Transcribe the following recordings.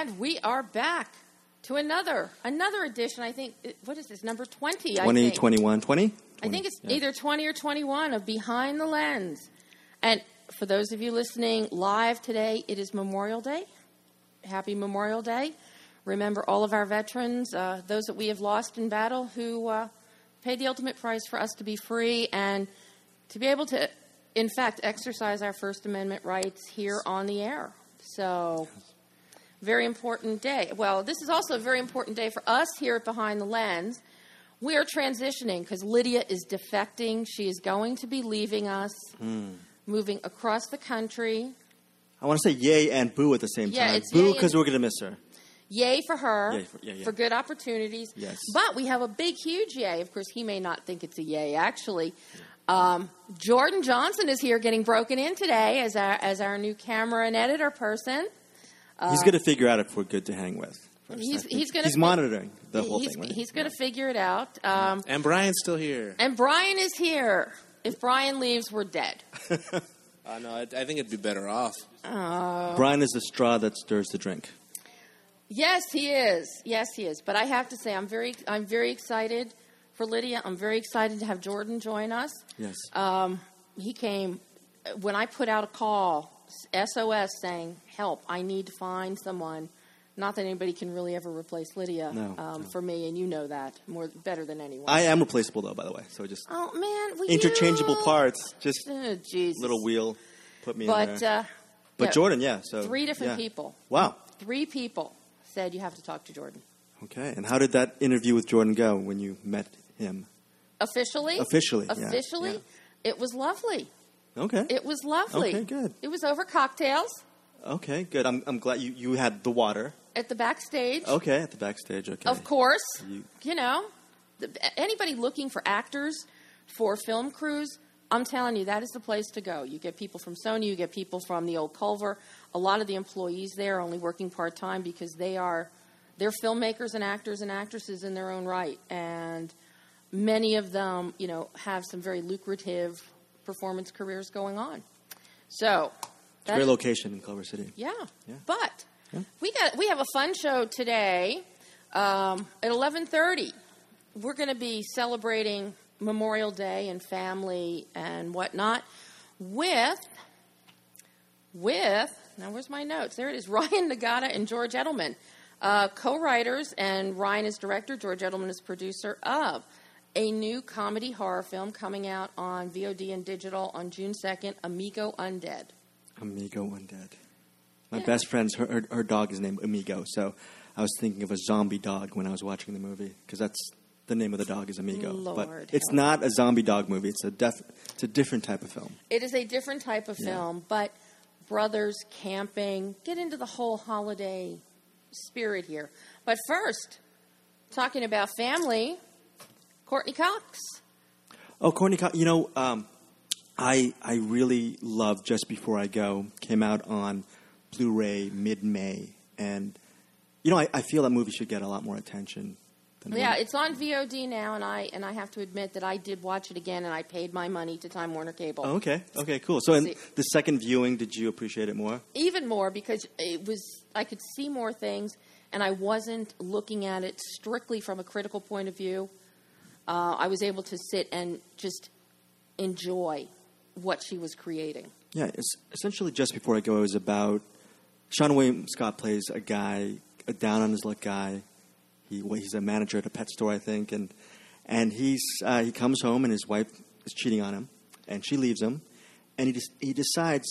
And we are back to another another edition. I think what is this number twenty? I 20, think. 21, 20? I think it's Yeah. either 20 or 21 of Behind the Lens. And for those of you listening live today, it is Memorial Day. Happy Memorial Day. Remember all of our veterans, uh, those that we have lost in battle, who uh, paid the ultimate price for us to be free and to be able to, in fact, exercise our First Amendment rights here on the air. So, very important day. Well, this is also a very important day for us here at Behind the Lens. We are transitioning because Lydia is defecting. She is going to be leaving us, moving across the country. I want to say yay and boo at the same Yeah, time. it's boo because we're going to miss her. Yay for her Yay for- yeah, yeah. good opportunities. Yes. But we have a big, huge yay. Of course, he may not think it's a yay, actually. Um, Jordan Johnson is here getting broken in today as our, as our new camera and editor person. He's going to figure out if we're good to hang with. first. Uh, He's- he's gonna He's fi- monitoring the whole he's thing. Right? he's going to figure it out. Um, And Brian's still here. and Brian is here. If Brian leaves, we're dead. Uh, no, I, I think it'd be better off. Brian is the straw that stirs the drink. Yes, he is. Yes, he is. But I have to say, I'm very, I'm very excited for Lydia. I'm very excited to have Jordan join us. Yes. Um, he came when I put out a call, SOS, saying, "Help! I need to find someone." Not that anybody can really ever replace Lydia No, um, no. for me, and you know that more better than anyone. I am replaceable, though, by the way. So just oh man, interchangeable you? parts. Just Oh, little wheel. Put me in But there. uh, but yeah, Jordan, yeah. So three different yeah. people. Wow. Three people said you have to talk to Jordan. Okay. And how did that interview with Jordan go when you met him? Officially? Officially, Officially? yeah. It was lovely. Okay. It was lovely. Okay, good. It was over cocktails okay. Good. I'm, I'm glad you, you had the water. at the backstage. Okay. At the backstage. Okay. Of course. You- You, know, the, anybody looking for actors for film crews, I'm telling you, that is the place to go. You get people from Sony, you get people from the old Culver. A lot of the employees there are only working part time because they are they're filmmakers and actors and actresses in their own right, and many of them, you know, have some very lucrative performance careers going on. So, that Great location in Culver City. yeah. Yeah. But Yeah. we got we have a fun show today um, at eleven thirty. We're going to be celebrating Memorial Day and family and whatnot with with now where's my notes? There it is. Ryan Nagata and George Edelman, uh, co-writers, and Ryan is director. George Edelman is producer of a new comedy horror film coming out on VOD and digital on June second. Amigo Undead. Amigo Undead. My Yeah. best friend's her, her, her dog is named Amigo, so I was thinking of a zombie dog when I was watching the movie because that's the name of the dog is Amigo. Lord but it's not a zombie dog movie. It's a def, it's a different type of film. It is a different type of Yeah. film, but brothers camping, get into the whole holiday spirit here. But first, talking about family, Courteney Cox. Oh, Courteney, Cox. you know, um, I I really love Just Before I Go. Came out on Blu-ray mid-May, and you know, I, I feel that movie should get a lot more attention. Than Yeah, what- it's on VOD now, and I and I have to admit that I did watch it again, and I paid my money to Time Warner Cable. Oh, okay, okay, cool. So, in the second viewing, did you appreciate it more? even more because it was I could see more things, and I wasn't looking at it strictly from a critical point of view. Uh, I was able to sit and just enjoy what she was creating. Yeah, it's essentially just before I go, it was about Seann William Scott plays a guy, a down on his luck guy. He he's a manager at a pet store, I think, and and he's uh, he comes home and his wife is cheating on him, and she leaves him, and he des- he decides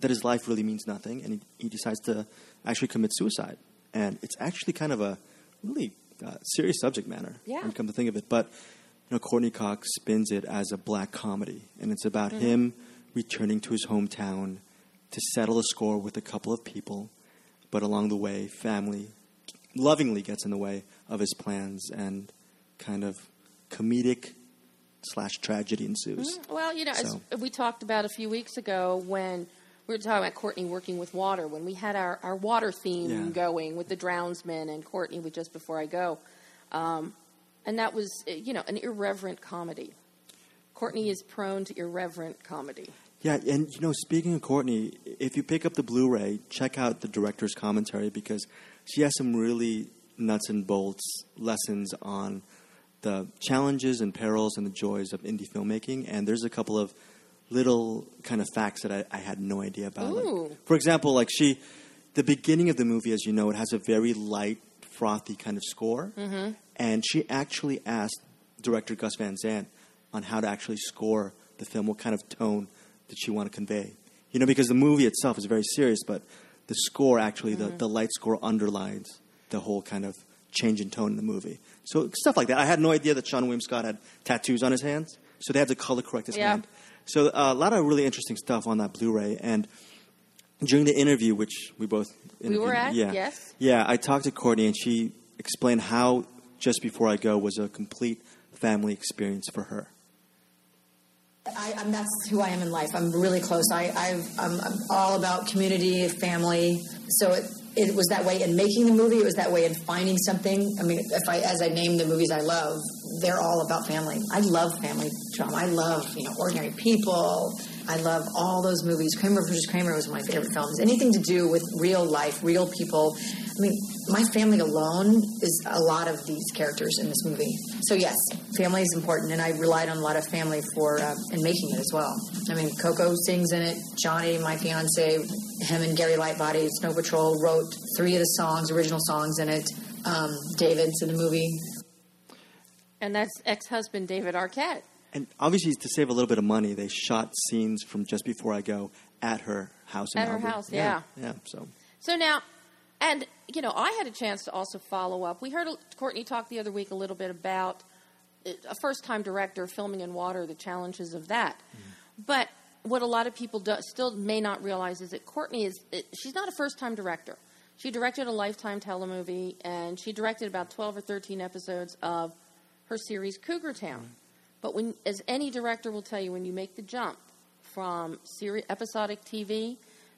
that his life really means nothing, and he, he decides to actually commit suicide, and it's actually kind of a really uh, serious subject matter Yeah. when you come to think of it, but know, Courteney Cox spins it as a black comedy, and it's about him returning to his hometown to settle a score with a couple of people, but along the way, family lovingly gets in the way of his plans and kind of comedic slash tragedy ensues. Well, you know, So- as we talked about a few weeks ago when we were talking about Courteney working with water, when we had our, our water theme Yeah. going with the Drownsman and Courteney with Just Before I Go. Um, and that was, uh, you know, an irreverent comedy. Courteney is prone to irreverent comedy. Yeah, and you know, speaking of Courteney, if you pick up the Blu-ray, check out the director's commentary because she has some really nuts and bolts lessons on the challenges and perils and the joys of indie filmmaking. And there's a couple of little kind of facts that I, I had no idea about. Like, for example, like she, the beginning of the movie, as you know, it has a very light, frothy kind of score, mm-hmm. And she actually asked director Gus Van Sant on how to actually score the film, what kind of tone did she want to convey. You know, because the movie itself is very serious, but the score actually, the, the light score underlines the whole kind of change in tone in the movie. So stuff like that. I had no idea that Seann William Scott had tattoos on his hands, so they had to color correct his Yeah. hand. So uh, a lot of really interesting stuff on that Blu-ray. And during the interview, which we both We were at, yeah, yes. yeah, I talked to Courteney, and she explained how just before I go was a complete family experience for her. I, I'm, that's who I am in life. I'm really close. I, I'm, I'm all about community, family. So it, it was that way in making the movie. It was that way in finding something. I mean, if I, as I name the movies I love, they're all about family. I love family drama. I love, you know, ordinary people. I love all those movies. Kramer versus Kramer was one of my favorite films. Anything to do with real life, real people. I mean, my family alone is a lot of these characters in this movie. So yes, family is important, and I relied on a lot of family for uh, in making it as well. I mean, Coco sings in it. Johnny, my fiance, him and Gary Lightbody, Snow Patrol wrote three of the songs, original songs in it. Um, David's in the movie. And that's ex husband David Arquette. And obviously, to save a little bit of money, they shot scenes from just before I go at her house in At her house, yeah. yeah. So So now, and you know, I had a chance to also follow up. We heard Courteney talk the other week a little bit about uh, a first-time director filming in water, the challenges of that. Mm-hmm. But what a lot of people do, still may not realize is that Courteney is it, she's not a first-time director. She directed a Lifetime telemovie, and she directed about twelve or thirteen episodes of her series Cougar Town. Mm-hmm. But when, as any director will tell you, when you make the jump from seri- episodic TV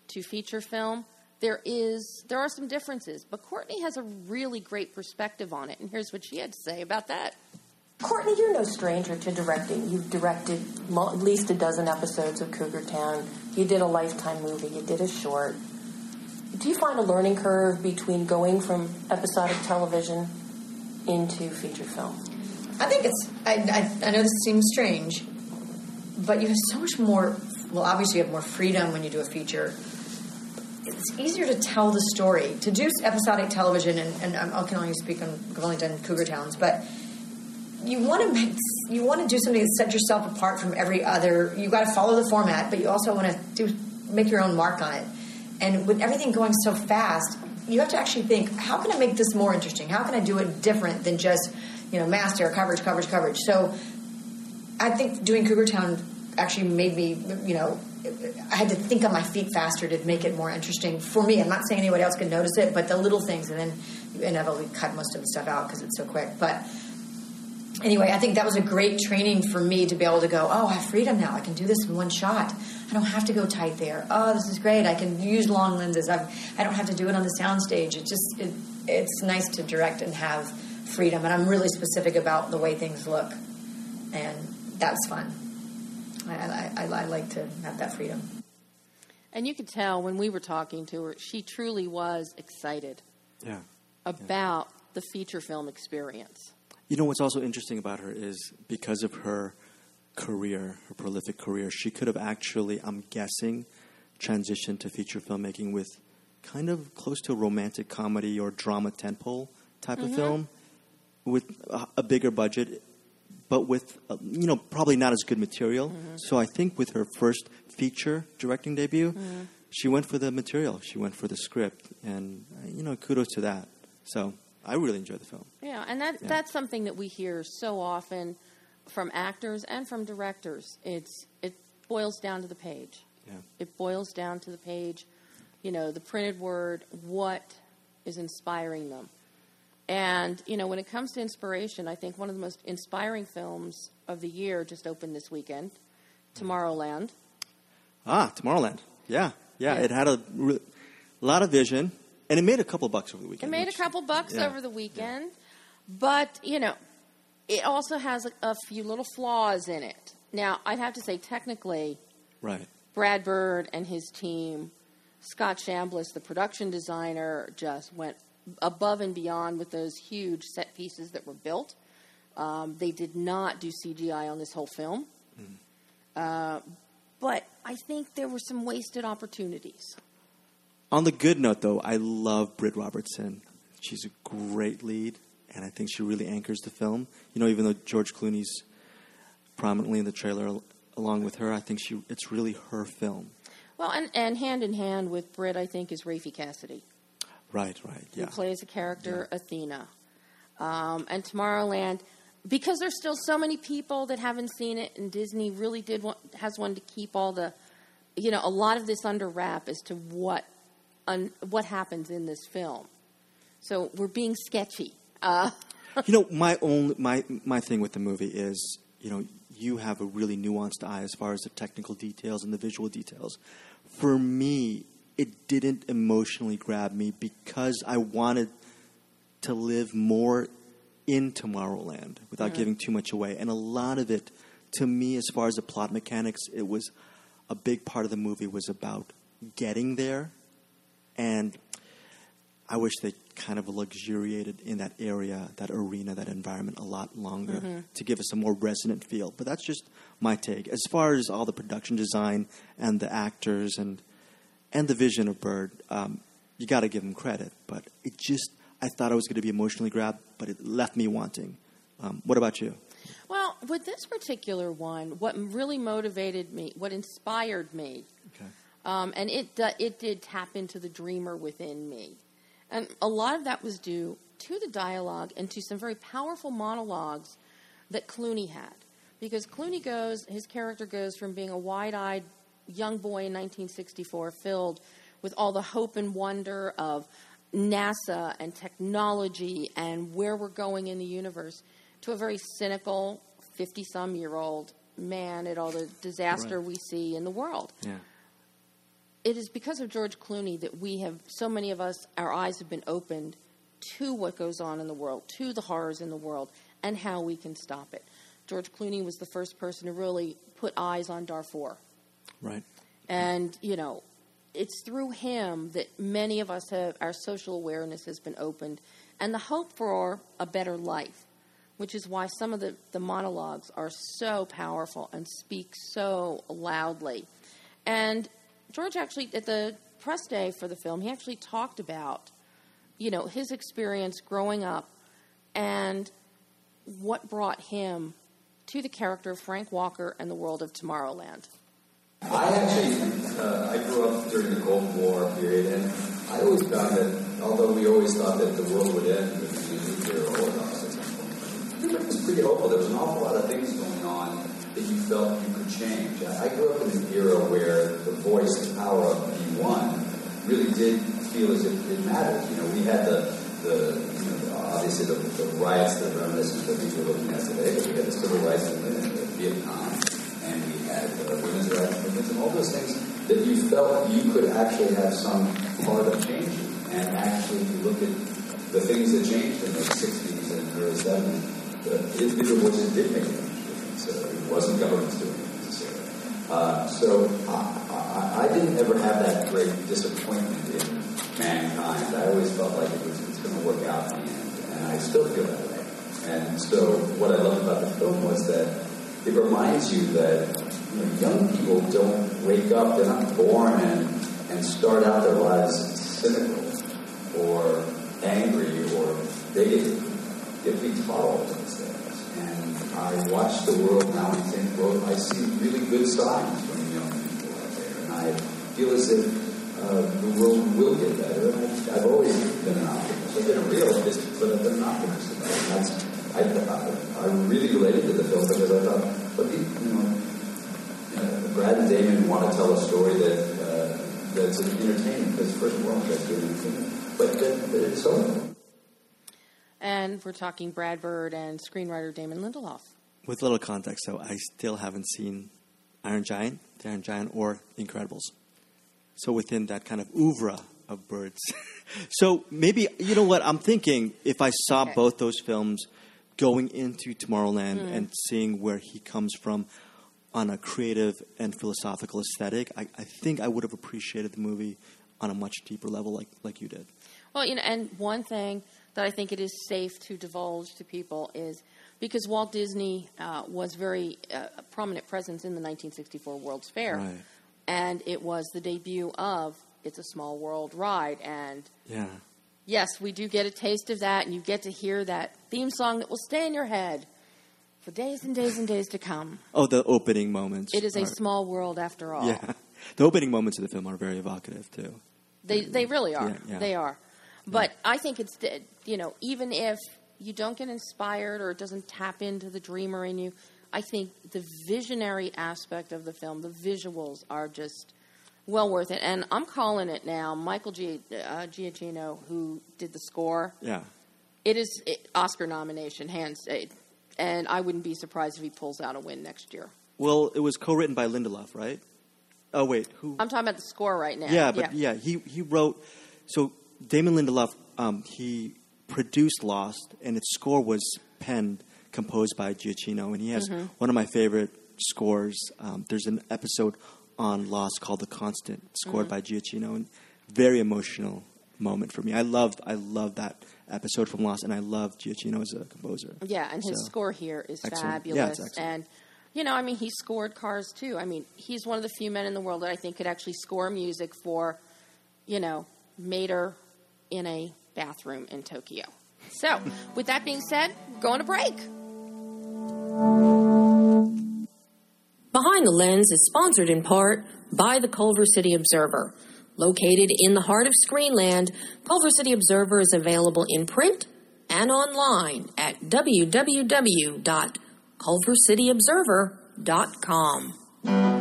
to feature film, there is there are some differences. But Courteney has a really great perspective on it, and here's what she had to say about that. Courteney, you're no stranger to directing. You've directed mo- at least a dozen episodes of Cougar Town. You did a Lifetime movie. You did a short. Do you find a learning curve between going from episodic television into feature film? I think it's. I, I, I know this seems strange, but you have so much more. Well, obviously, you have more freedom when you do a feature. It's easier to tell the story. To do episodic television, and, and I can only speak on. I've only done Cougar Towns, but you want to make. You want to do something that sets yourself apart from every other. You got to follow the format, but you also want to do make your own mark on it. And with everything going so fast, you have to actually think, how can I make this more interesting? How can I do it different than just, you know, master coverage, coverage, coverage? So I think doing Cougar Town actually made me, you know, I had to think on my feet faster to make it more interesting for me. I'm not saying anybody else could notice it, but the little things, and then you inevitably cut most of the stuff out because it's so quick. But anyway, I think that was a great training for me to be able to go, oh, I have freedom now. I can do this in one shot. I don't have to go tight there. Oh, this is great. I can use long lenses. I've, I don't have to do it on the soundstage. It just it, it's nice to direct and have freedom. And I'm really specific about the way things look, and that's fun. I, I, I, I like to have that freedom. And you could tell when we were talking to her, she truly was excited yeah. about the feature film experience. You know what's also interesting about her is because of her career, her prolific career, she could have actually, I'm guessing, transitioned to feature filmmaking with kind of close to a romantic comedy or drama tentpole type of mm-hmm. film with a, bigger budget, but with, uh, you know, probably not as good material. So I think with her first feature directing debut, she went for the material, she went for the script, and, uh, you know, kudos to that. So I really enjoyed the film. Yeah, and that Yeah. that's something that we hear so often from actors and from directors. It's it boils down to the page. Yeah. It boils down to the page. You know, the printed word. What is inspiring them? And, you know, when it comes to inspiration, I think one of the most inspiring films of the year just opened this weekend, Tomorrowland. Ah, Tomorrowland. Yeah, yeah. Yeah. It had a re- lot of vision, and it made a couple bucks over the weekend. It made a couple bucks yeah. over the weekend, but, you know, it also has a, a few little flaws in it. Now, I'd have to say, technically, Right. Brad Bird and his team, Scott Chambliss, the production designer, just went above and beyond with those huge set pieces that were built. Um, they did not do CGI on this whole film. Uh, but I think there were some wasted opportunities. On the good note, though, I love Britt Robertson. She's a great lead, and I think she really anchors the film. You know, even though George Clooney's prominently in the trailer along with her, I think she it's really her film. Well, and, and hand in hand with Britt, I think, is Raffey Cassidy. Right, right, yeah. who plays the character Athena. Um, and Tomorrowland, because there's still so many people that haven't seen it, and Disney really did want, has wanted to keep all the, you know, a lot of this under wrap as to what un, what happens in this film. So we're being sketchy. Uh, you know, my own my my thing with the movie is, you know, you have a really nuanced eye as far as the technical details and the visual details. For me, it didn't emotionally grab me because I wanted to live more in Tomorrowland without mm-hmm. giving too much away. And a lot of it, to me, as far as the plot mechanics, it was a big part of the movie was about getting there and I wish they kind of luxuriated in that area, that arena, that environment a lot longer mm-hmm. to give us a more resonant feel. But that's just my take. As far as all the production design and the actors and and the vision of Bird, um, you got to give him credit. But it just, I thought I was going to be emotionally grabbed, but it left me wanting. Um, what about you? well, with this particular one, what really motivated me, what inspired me, Okay. Um, and it do- it did tap into the dreamer within me, and a lot of that was due to the dialogue and to some very powerful monologues that Clooney had, because Clooney goes, his character goes from being a wide-eyed young boy in 1964, filled with all the hope and wonder of NASA and technology and where we're going in the universe, to a very cynical 50-some year old man at all the disaster Right. we see in the world Yeah. it is because of George Clooney that we have so many of us our eyes have been opened to what goes on in the world, to the horrors in the world, and how we can stop it. George Clooney was the first person to really put eyes on Darfur, Right. and you know, it's through him that many of us have our social awareness has been opened, and the hope for a better life. Which is why some of the, the monologues are so powerful and speak so loudly. And George actually, at the press day for the film, he actually talked about, you know, his experience growing up and what brought him to the character of Frank Walker and the world of Tomorrowland. I actually, uh, I grew up during the Cold War period, and I always found that, although we always thought that the world would end with the nuclear holocaust at some point, it was pretty hopeful. There was an awful lot of things going on that you felt you could change. I grew up in an era where the voice, the power of being one, really did feel as if it mattered. You know, we had the, the obviously the, the riots that are reminiscent of we're looking at today, but we had the civil rights movement in Vietnam and we had uh, and all those things that you felt you could actually have some part of changing. And actually, if you look at the things that changed in the 60s and early 70s, the individual voices did make a difference. Uh, it wasn't governments doing it necessarily. Uh, so I, I, I didn't ever have that great disappointment in mankind. I always felt like it was, going to work out in the end, and I still feel that way. And so what I loved about the film was that it reminds you that you know, young people don't wake up, they're not born and, and start out their lives cynical or angry or. They have to be taught all those things. And I watch the world now and think, well, I see really good signs from young people out there. And I feel as if uh, the world will get better. And I, I've always been an optimist. I've been a realist, but I've been an optimist about it. I, I, I really related to the film because I thought, but the, you know, uh, Brad and Damon want to tell a story that uh, that's entertaining because first of all, that's good entertainment, but that, that it's so. and we're talking Brad Bird and screenwriter Damon Lindelof. With little context, though, I still haven't seen Iron Giant, The Iron Giant, or The Incredibles. So within that kind of oeuvre of birds. so maybe, you know what, I'm thinking if I saw Okay. both those films going into Tomorrowland Hmm. and seeing where he comes from on a creative and philosophical aesthetic, I, I think I would have appreciated the movie on a much deeper level like, like you did. Well, you know, and one thing that I think it is safe to divulge to people is because Walt Disney uh, was very uh, a prominent presence in the 1964 World's Fair, Right. and it was the debut of "It's a Small World" ride. And Yeah. yes, we do get a taste of that, and you get to hear that theme song that will stay in your head for days and days and days to come. Oh, the opening moments. It is a are- small world after all. Yeah. The opening moments of the film are very evocative, too. They they really are. Yeah, yeah. They are. But I think it's you know even if you don't get inspired or it doesn't tap into the dreamer in you, I think the visionary aspect of the film, the visuals are just well worth it. And I'm calling it now. Michael G, uh, Giacchino, who did the score, Yeah. it is it, Oscar nomination, hands. It, and I wouldn't be surprised if he pulls out a win next year. Well, it was co-written by Lindelof, right? Oh wait, who? I'm talking about the score right now. yeah, but yeah. he he wrote. So Damon Lindelof, um, he produced Lost, and its score was penned, composed by Giacchino, and he has Mm-hmm. one of my favorite scores. Um, there's an episode on Lost called "The Constant," scored Mm-hmm. by Giacchino, and very emotional moment for me. I loved I loved that episode from Lost, and I love Giacchino as a composer. Yeah, and his So, score here is excellent. Yeah, fabulous. it's excellent. And you know, I mean, he scored Cars too. I mean, he's one of the few men in the world that I think could actually score music for, you know, Mater in a bathroom in Tokyo. So, with that being said, going to break. Behind the Lens is sponsored in part by the Culver City Observer. Located in the heart of Screenland, Culver City Observer is available in print and online at www.culvercityobserver.com.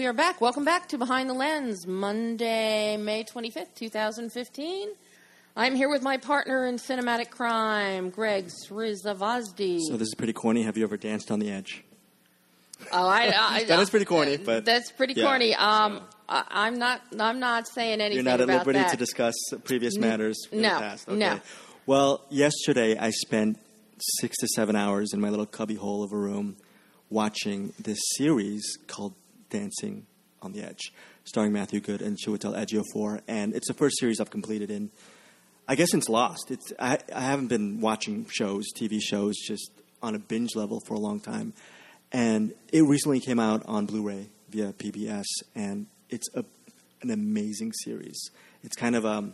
we are back. Welcome back to Behind the Lens, Monday, May 25th, 2015. I'm here with my partner in cinematic crime, Greg Srizavazdi. So this is pretty corny. Have you ever danced on the edge? Oh, I, I, That is pretty corny, but- that's pretty yeah. corny. Um, I, I'm not. I'm not saying anything You're not at liberty that. to discuss previous matters in no, the past. no. Well, yesterday I spent six to seven hours in my little cubby hole of a room watching this series called Dancing on the Edge, starring Matthew Goode and Chiwetel Ejiofor, and it's the first series I've completed in, I guess, since Lost. It's I, I haven't been watching shows, TV shows, just on a binge level for a long time, and it recently came out on Blu-ray via PBS, and it's a, an amazing series. It's kind of a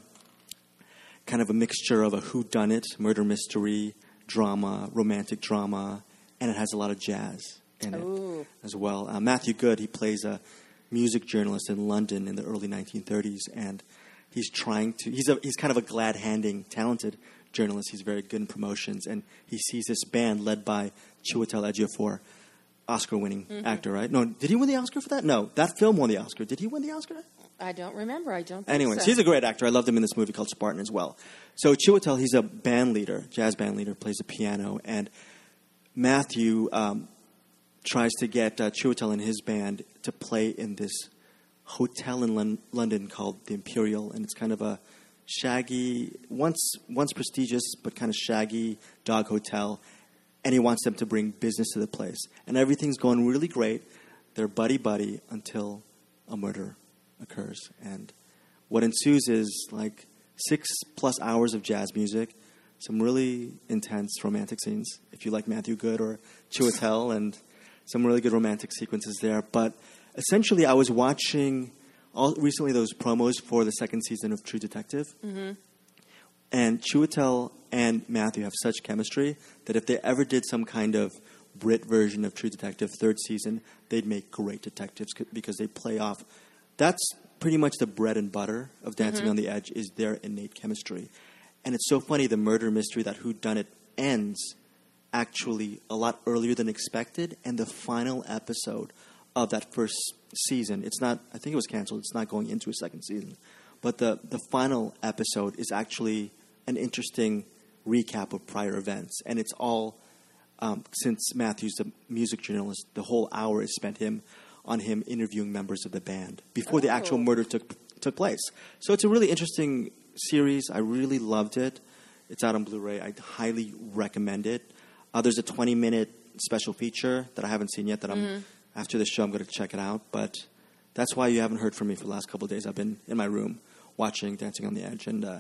kind of a mixture of a whodunit, murder mystery, drama, romantic drama, and it has a lot of jazz in it Ooh. as well. Uh, Matthew Goode, he plays a music journalist in London in the early 1930s, and he's trying to. He's a he's kind of a glad-handing, talented journalist. He's very good in promotions, and he sees this band led by Chiwetel Ejiofor. Oscar-winning actor, right? No, did he win the Oscar for that? No, that film won the Oscar. Did he win the Oscar? I don't remember. I don't. Think Anyways, so. he's a great actor. I loved him in this movie called Spartan as well. So Chiwetel, he's a band leader, jazz band leader, plays the piano, and Matthew um, tries to get uh, Chiwetel and his band to play in this hotel in Lon- London called the Imperial, and it's kind of a shaggy, once once prestigious but kind of shaggy dog hotel. And he wants them to bring business to the place, and everything's going really great. They're buddy buddy until a murder occurs, and what ensues is like six plus hours of jazz music, some really intense romantic scenes. If you like Matthew Goode or Chiwetel, and some really good romantic sequences there. But essentially, I was watching all, recently those promos for the second season of True Detective, mm-hmm. and Chiwetel and Matthew have such chemistry that if they ever did some kind of Brit version of True Detective third season, they'd make great detectives c- because they play off. That's pretty much the bread and butter of Dancing mm-hmm. on the Edge is their innate chemistry, and it's so funny the murder mystery that Who Done It ends actually a lot earlier than expected, and the final episode of that first season. It's not. I think it was canceled. It's not going into a second season, But the the final episode is actually an interesting recap of prior events, and it's all um, since Matthew's the music journalist. The whole hour is spent him on him interviewing members of the band before the actual Oh. murder took took place. So it's a really interesting series. I really loved it. It's out on Blu-ray. I highly recommend it. Uh, there's a 20 minute special feature that I haven't seen yet. That I'm Mm-hmm. after the show I'm going to check it out. But that's why you haven't heard from me for the last couple days. I've been in my room watching Dancing on the Edge and uh,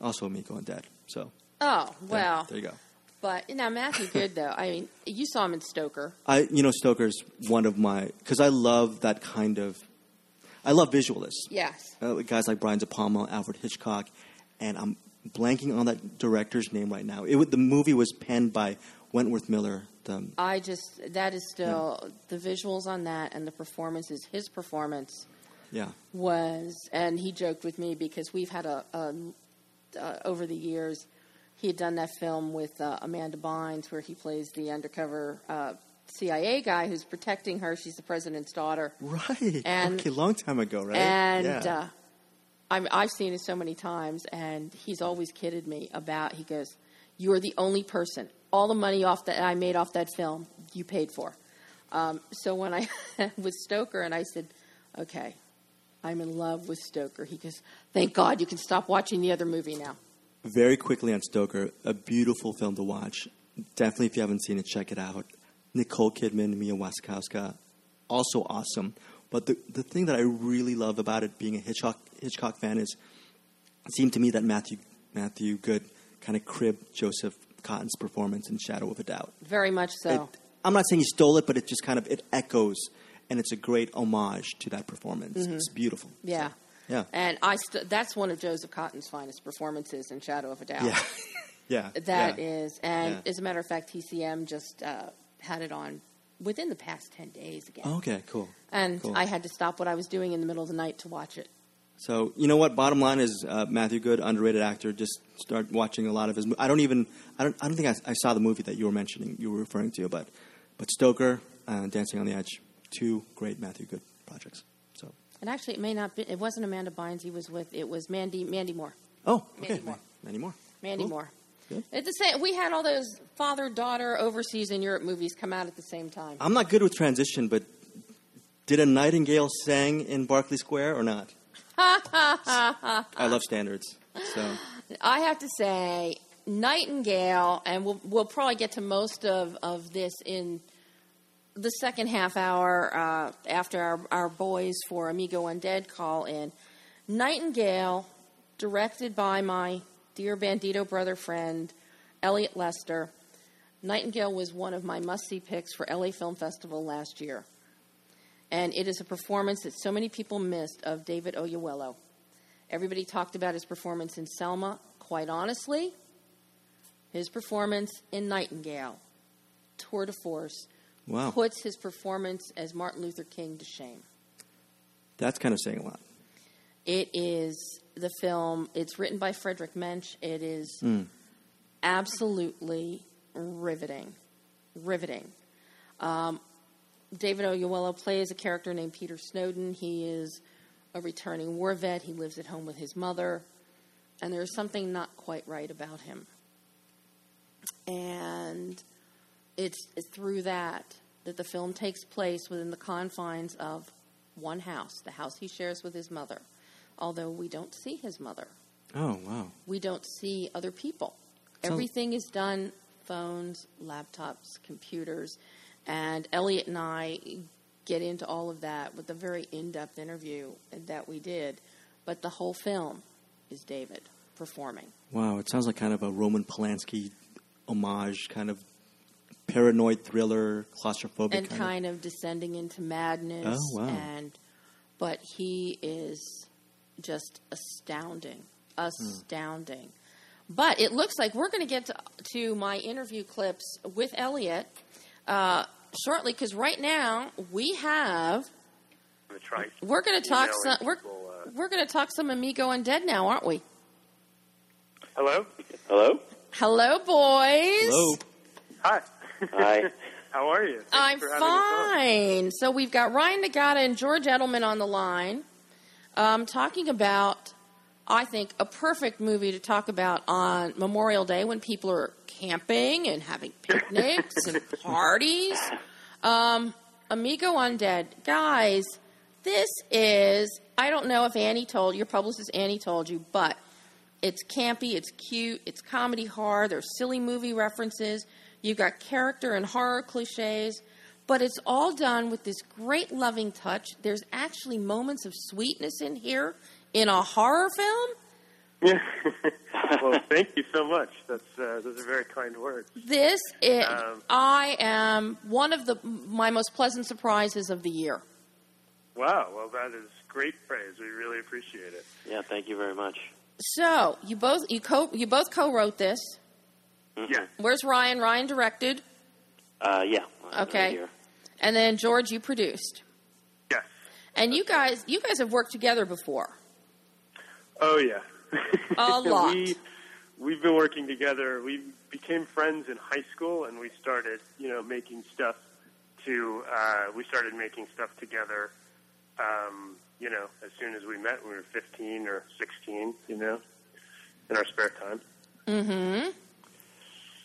also Amigo Undead. So Oh there- well, there you go. but now Matthew Goode though. I mean, you saw him in Stoker. I you know Stoker's one of my because I love that kind of I love visualists. Yes. uh, guys like Brian De Palma, Alfred Hitchcock, and I'm blanking on that director's name right now. It, the movie was penned by Wentworth Miller. The, I just that is still the visuals on that and the performances. His performance yeah, was, and he joked with me because we've had a, a uh, over the years. He had done that film with uh, Amanda Bynes where he plays the undercover uh, CIA guy who's protecting her. She's the president's daughter, right. And- okay, long time ago, right? and yeah. uh, I'm, I've seen it so many times. And he's always kidded me about. He goes, "You are the only person. All the money off that I made off that film, you paid for." Um, so when I was Stoker, and I said, "Okay, I'm in love with Stoker," he goes, "Thank God you can stop watching the other movie now." Very quickly on Stoker, a beautiful film to watch. Definitely, if you haven't seen it, check it out. Nicole Kidman, Mia Wasikowska, also awesome. But the the thing that I really love about it, being a Hitchcock Hitchcock fan, is it seemed to me that Matthew Matthew Goode kind of cribbed Joseph Cotten's performance in Shadow of a Doubt. Very much so. It, I'm not saying he stole it, but it just kind of it echoes, and it's a great homage to that performance. It's beautiful. Mm-hmm. yeah. Yeah. And I st- that's one of Joseph Cotten's finest performances in Shadow of a Doubt. Yeah. yeah. That yeah. is, and Yeah. as a matter of fact, TCM just uh, had it on within the past ten days again, Okay, cool. and cool. I had to stop what I was doing in the middle of the night to watch it. So you know what? Bottom line is uh, Matthew Goode, underrated actor. Just start watching a lot of his. I don't even. I don't. I don't think I, I saw the movie that you were mentioning. You were referring to, but but Stoker, uh, Dancing on the Edge, two great Matthew Goode projects. So And actually, it may not be. It wasn't Amanda Bynes he was with. It was Mandy Mandy Moore. oh, okay. Mandy Moore. many more. Mandy Cool. Moore. Good. It's the same. We had all those father daughter overseas in Europe movies come out at the same time. I'm not good with transition, but did a nightingale sing in Berkeley Square or not? I love standards. So I have to say, Nightingale, and we'll, we'll probably get to most of, of this in the second half hour uh, after our, our boys for Amigo Undead call in. Nightingale, directed by my dear Bandito brother friend, Elliot Lester. Nightingale was one of my must see picks for LA Film Festival last year. And it is a performance that so many people missed of David Oyelowo. Everybody talked about his performance in Selma. Quite honestly, his performance in Nightingale, tour de force, wow, puts his performance as Martin Luther King to shame. that's kind of saying a lot. It is the film, it's written by Frederick Mensch. It is absolutely riveting. Riveting. Um, David Oyelowo plays a character named Peter Snowden. He is a returning war vet. He lives at home with his mother, and there's something not quite right about him. And it's through that that the film takes place within the confines of one house, the house he shares with his mother. Although we don't see his mother, Oh wow, we don't see other people. Sounds- Everything is done phones, laptops, computers, and Elliot and I get into all of that with a very in-depth interview that we did. But the whole film is David performing. wow! It sounds like kind of a Roman Polanski homage, kind of paranoid thriller, claustrophobic, and kind, kind of descending into madness. Oh, wow. And but he is just astounding, astounding. But it looks like we're going to get to, to my interview clips with Elliot uh, shortly because right now we have try. we're going to talk some we're uh, we're going to talk some Amigo Undead now, aren't we? Hello. Hello. Hello, boys. Hello. Hi. Hi. How are you? Thanks I'm for having us on. fine. So we've got Ryan Nagata and George Edelman on the line, um, talking about I think, a perfect movie to talk about on Memorial Day when people are camping and having picnics and parties. Um, Amigo Undead. Guys, this is, I don't know if Annie told, your publicist Annie told you, but it's campy, it's cute, it's comedy horror, there's silly movie references, you've got character and horror cliches, but it's all done with this great loving touch. There's actually moments of sweetness in here in a horror film. Yeah. well, thank you so much. That's uh, those are very kind words. This is, Um, I am one of the my most pleasant surprises of the year. Wow. Well, that is great praise. We really appreciate it. Yeah, thank you very much. So you both you co you both co-wrote this. Yeah. Where's Ryan? Ryan directed, Uh, yeah. Okay. right and then George, you produced. Yes. And you guys, you guys have worked together before. Oh yeah. A lot. we we've been working together. We became friends in high school, and we started, you know, making stuff. To uh, we started making stuff together. Um, you know, as soon as we met, we were fifteen or sixteen. You know, in our spare time. Mm-hmm.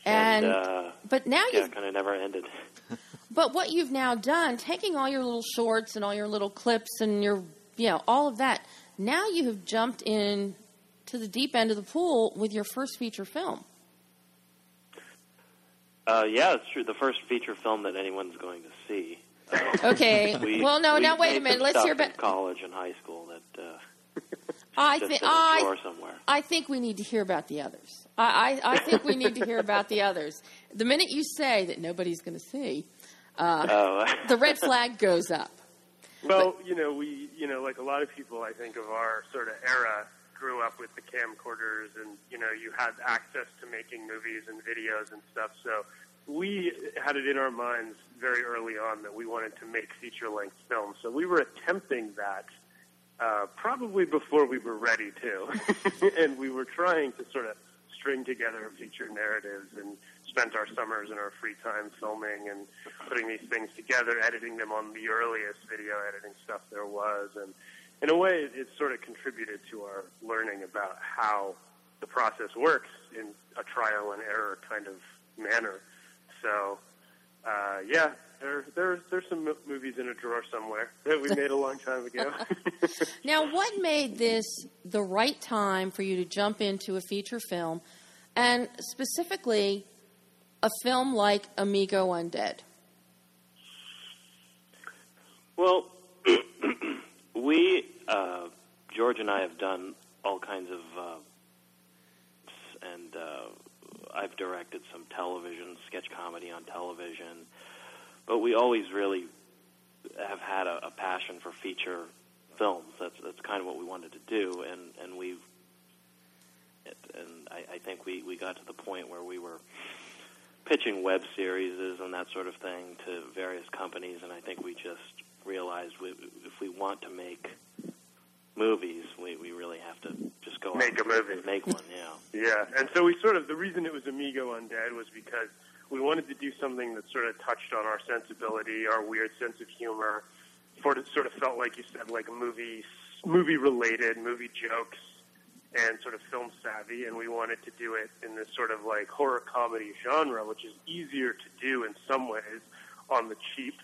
And, And, uh, but now yeah, you've kind of never ended. but what you've now done, taking all your little shorts and all your little clips and your you know all of that, now you have jumped in to the deep end of the pool with your first feature film. Uh, yeah, it's true. The first feature film that anyone's going to see. Uh, Okay. we- well, no, we now wait a minute. Let's hear about. college and high school that uh, I think I somewhere. I think we need to hear about the others. I, I, I think we need to hear about the others. The minute you say that nobody's going to see, uh, Oh, the red flag goes up. Well, you know, we, you know, like a lot of people, I think, of our sort of era grew up with the camcorders and, you know, you had access to making movies and videos and stuff. So we had it in our minds very early on that we wanted to make feature length films. So we were attempting that uh, probably before we were ready to. and we were trying to sort of string together feature narratives and spent our summers and our free time filming and putting these things together, editing them on the earliest video editing stuff there was. And in a way, it, it sort of contributed to our learning about how the process works in a trial and error kind of manner. So, uh, yeah, there, there, there's some movies in a drawer somewhere that we made a long time ago. Now, what made this the right time for you to jump into a feature film, and specifically a film like Amigo Undead? Well, we uh, George and I have done all kinds of, uh, and uh, I've directed some television sketch comedy on television, but we always really have had a, a passion for feature films. That's that's kind of what we wanted to do, and and we've and I, I think we we got to the point where we were pitching web series and that sort of thing to various companies, and I think we just realized we, if we want to make movies, we, we really have to just go Make a movie. and make one. Yeah. Yeah, and so we sort of the reason it was Amigo Undead was because we wanted to do something that sort of touched on our sensibility, our weird sense of humor. Sort of, sort of felt like you said, like a movie, movie related, movie jokes, and sort of film savvy. And we wanted to do it in this sort of like horror comedy genre, which is easier to do in some ways on the cheap.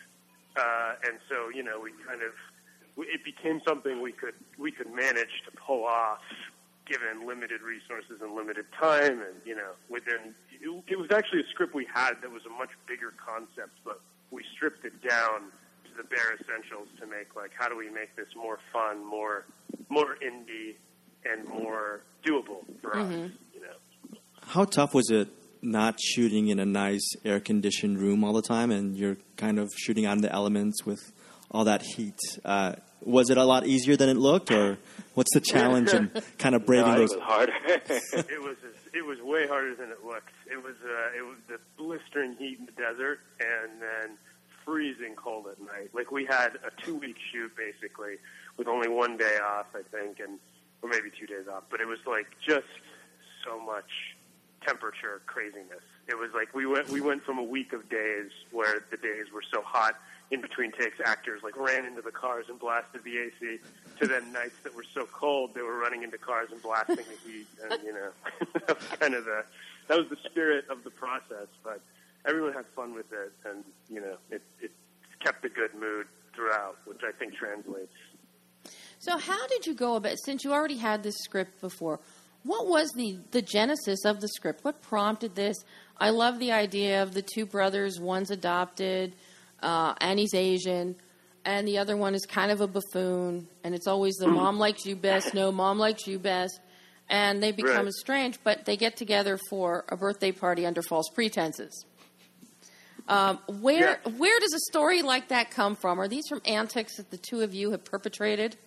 Uh, and so, you know, we kind of it became something we could we could manage to pull off given limited resources and limited time and you know within it, it was actually a script we had that was a much bigger concept but we stripped it down to the bare essentials to make like how do we make this more fun more more indie and more doable for us you know How tough was it not shooting in a nice air conditioned room all the time and you're kind of shooting out in the elements with all that heat? Uh, was it a lot easier than it looked, or what's the challenge in kind of braving No, it those? was harder. it was it was way harder than it looked. It was uh, it was the blistering heat in the desert and then freezing cold at night. Like we had a two week shoot basically with only one day off, I think, and or maybe two days off. But it was like just so much temperature craziness. It was like we went we went from a week of days where the days were so hot in between takes, actors like ran into the cars and blasted the AC, to then nights that were so cold they were running into cars and blasting the heat, and you know kind of the that was the spirit of the process. But everyone had fun with it, and you know it it kept a good mood throughout, which I think translates. So, how did you go about? Since you already had this script before, what was the the genesis of the script? What prompted this? I love the idea of the two brothers. One's adopted, uh, and he's Asian, and the other one is kind of a buffoon. And it's always the mom likes you best. No, mom likes you best. And they become Right. estranged, but they get together for a birthday party under false pretenses. Um, where Yeah. where does a story like that come from? Are these from antics that the two of you have perpetrated?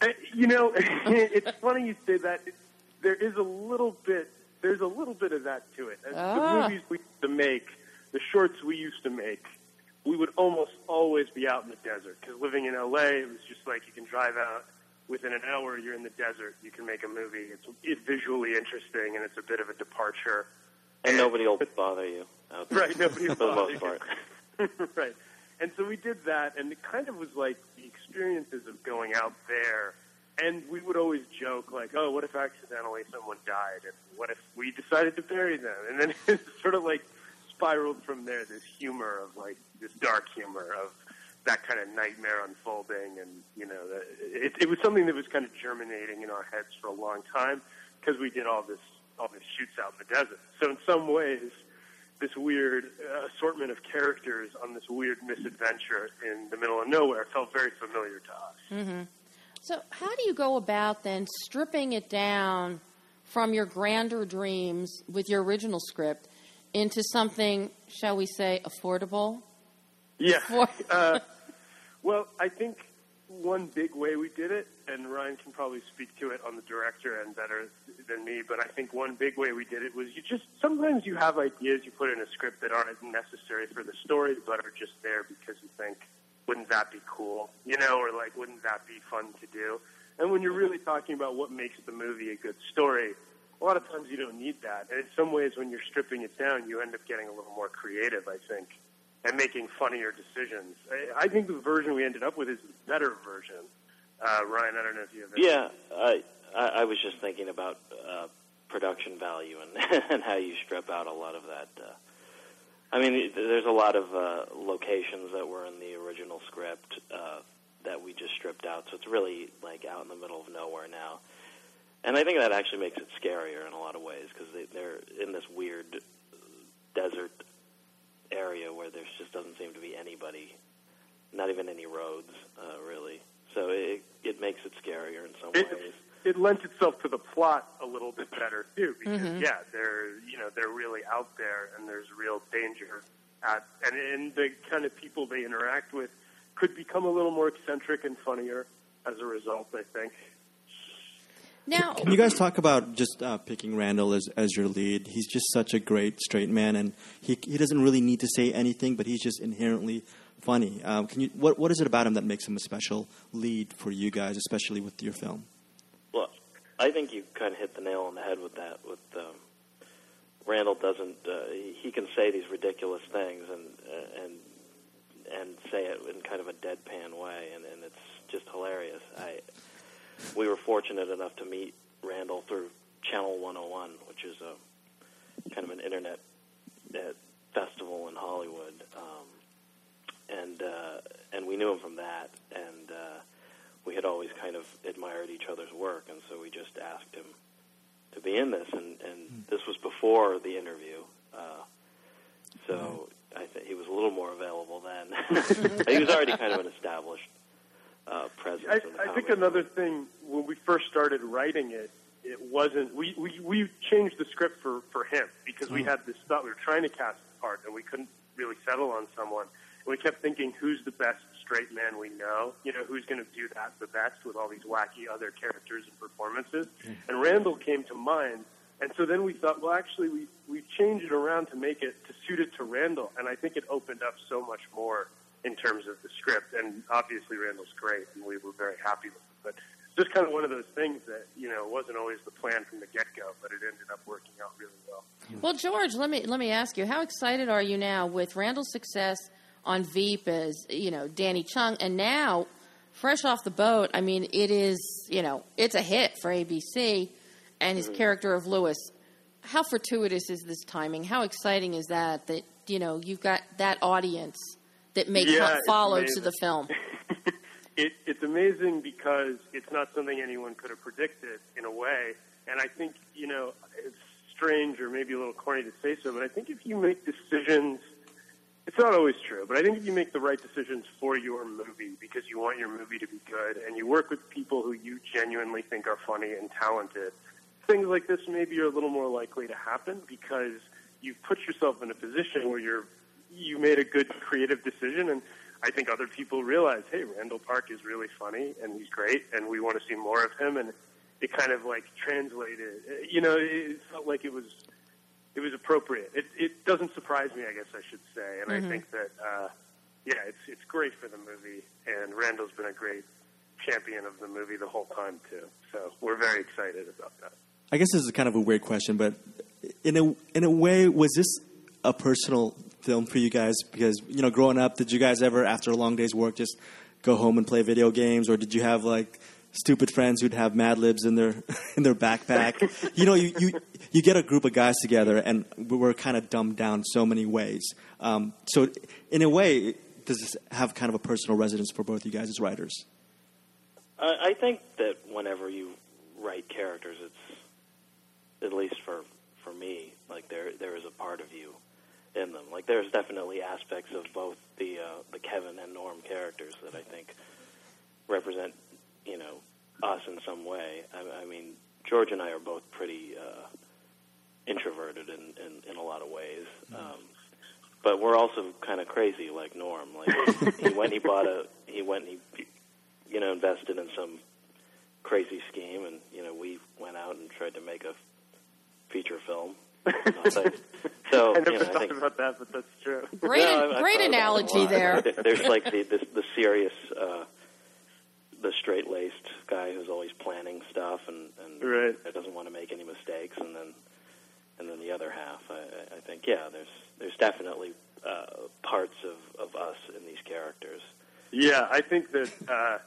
Uh, You know, it's funny you say that. It, there is a little bit. There's a little bit of that to it. Uh, Ah. The movies we used to make, the shorts we used to make, we would almost always be out in the desert. Because living in LA, it was just like you can drive out within an hour. You're in the desert. You can make a movie. It's, it's visually interesting, and it's a bit of a departure. And nobody will bother you. Right, nobody for will bother part. right. And so we did that, and it kind of was like the experiences of going out there. And we would always joke, like, oh, what if accidentally someone died? And what if we decided to bury them? And then it sort of like spiraled from there, this humor of like, this dark humor of that kind of nightmare unfolding. And, you know, it, it was something that was kind of germinating in our heads for a long time because we did all this, all this shoots out in the desert. So in some ways, this weird uh, assortment of characters on this weird misadventure in the middle of nowhere felt very familiar to us. So, how do you go about then stripping it down from your grander dreams with your original script into something, shall we say, affordable? Yeah. For- uh, well, I think one big way we did it, and Ryan can probably speak to it on the director end better than me, but I think one big way we did it was you just sometimes you have ideas you put in a script that aren't necessary for the story, but are just there because you think, wouldn't that be cool? You know, or like, wouldn't that be fun to do? And when you're really talking about what makes the movie a good story, a lot of times you don't need that. And in some ways, when you're stripping it down, you end up getting a little more creative, I think, and making funnier decisions. I, I think the version we ended up with is the better version. Uh, Ryan, I don't know if you have. any- Yeah, I, I was just thinking about uh, production value and and how you strip out a lot of that. Uh, I mean, there's a lot of uh, locations that were in the original script uh, that we just stripped out, so it's really like out in the middle of nowhere now. And I think that actually makes it scarier in a lot of ways because they, they're in this weird desert area where there just doesn't seem to be anybody, not even any roads, uh, really. So it it makes it scarier in some It, ways. it lends itself to the plot a little bit better too, because yeah, they're you know they're really out there, and there's real danger at, and and the kind of people they interact with could become a little more eccentric and funnier as a result. I think. Now, Can you guys talk about just uh, picking Randall as, as your lead? He's just such a great straight man, and he he doesn't really need to say anything, but he's just inherently funny. Um, can you what what is it about him that makes him a special lead for you guys, especially with your film? Well, I think you kind of hit the nail on the head with that. With um, Randall doesn't uh, he, can say these ridiculous things and uh, and and say it in kind of a deadpan way, and, and it's just hilarious. I we were fortunate enough to meet Randall through Channel 101, which is a kind of an internet uh, festival in Hollywood, um, and uh, and we knew him from that, and uh, we had always kind of admired each other's work, and so we just asked him to be in this, and, and this was before the interview, uh, so I think he was a little more available then. he was already kind of an established uh, presence. I, I think another book. thing when we first started writing it, it wasn't. We we, we changed the script for for him because we had this thought we were trying to cast the part and we couldn't really settle on someone. And we kept thinking, who's the best straight man we know? You know, who's going to do that the best with all these wacky other characters and performances? Hmm. And Randall came to mind. And so then we thought, well, actually, we we changed it around to make it to suit it to Randall, and I think it opened up so much more in terms of the script. And obviously, Randall's great, and we were very happy with it. But just kind of one of those things that you know wasn't always the plan from the get go, but it ended up working out really well. Well, George, let me let me ask you, how excited are you now with Randall's success on Veep as you know Danny Chung, and now fresh off the boat? I mean, it is you know it's a hit for ABC, and his mm-hmm. character of Lewis. How fortuitous is this timing? How exciting is that? That you know you've got that audience that may Yeah, follow to the film. it, it's amazing because it's not something anyone could have predicted in a way. And I think, you know, it's strange or maybe a little corny to say so, but I think if you make decisions, it's not always true, but I think if you make the right decisions for your movie because you want your movie to be good and you work with people who you genuinely think are funny and talented, things like this maybe are a little more likely to happen because you've put yourself in a position where you're you made a good creative decision and I think other people realize, hey, Randall Park is really funny and he's great and we want to see more of him and it kind of like translated you know, it felt like it was it was appropriate. It it doesn't surprise me, I guess I should say. And Mhm. I think that uh yeah, it's it's great for the movie and Randall's been a great champion of the movie the whole time too. So we're very excited about that. I guess this is kind of a weird question, but in a in a way, was this a personal film for you guys? Because you know, growing up, did you guys ever, after a long day's work, just go home and play video games, or did you have like stupid friends who'd have Mad Libs in their in their backpack? you know, you, you you get a group of guys together, and we're kind of dumbed down so many ways. Um, so, in a way, does this have kind of a personal resonance for both you guys as writers? I, I think that whenever you write characters, it's at least for for me, like there there is a part of you in them. Like there's definitely aspects of both the uh, the Kevin and Norm characters that I think represent you know us in some way. I, I mean, George and I are both pretty uh, introverted in, in in a lot of ways. Um, but we're also kind of crazy, like Norm. Like he went, he bought a, he went, he, you know, invested in some crazy scheme, and you know, we went out and tried to make a feature film. So I you never know, I think about that, but that's true. Great, No, I- I great thought about it a analogy there. There- There's like the the, the serious, uh, the straight laced guy who's always planning stuff and and Right. that doesn't want to make any mistakes, and then and then the other half. I, I- think yeah, there's there's definitely uh, parts of of us in these characters. Yeah, I think that uh,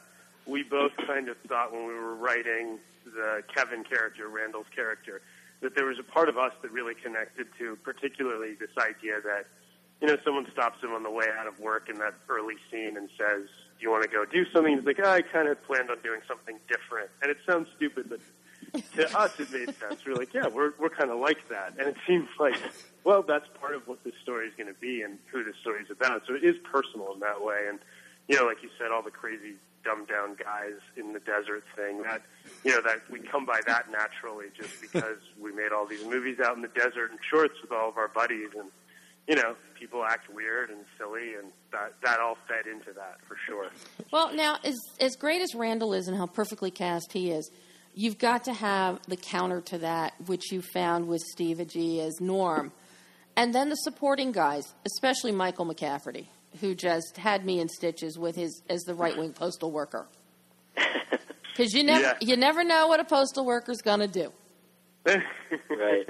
we both kind of thought when we were writing the Kevin character, Randall's character, that there was a part of us that really connected to, particularly this idea that, you know, someone stops him on the way out of work in that early scene and says, "Do you want to go do something?" He's like, "I kind of planned on doing something different," and it sounds stupid, but to us it made sense. We're like, "Yeah, we're we're kind of like that," and it seems like, well, that's part of what this story is going to be and who this story is about. So it is personal in that way, and you know, like you said, all the crazy dumbed down guys in the desert thing. That you know, that we come by that naturally just because we made all these movies out in the desert in shorts with all of our buddies, and you know, people act weird and silly, and that that all fed into that for sure. Well, now, as as great as Randall is and how perfectly cast he is, you've got to have the counter to that, which you found with Steve Agee as Norm, and then the supporting guys, especially Michael McCafferty, who just had me in stitches with his as the right wing postal worker. Because you never Yeah. you never know what a postal worker's going to do. Right.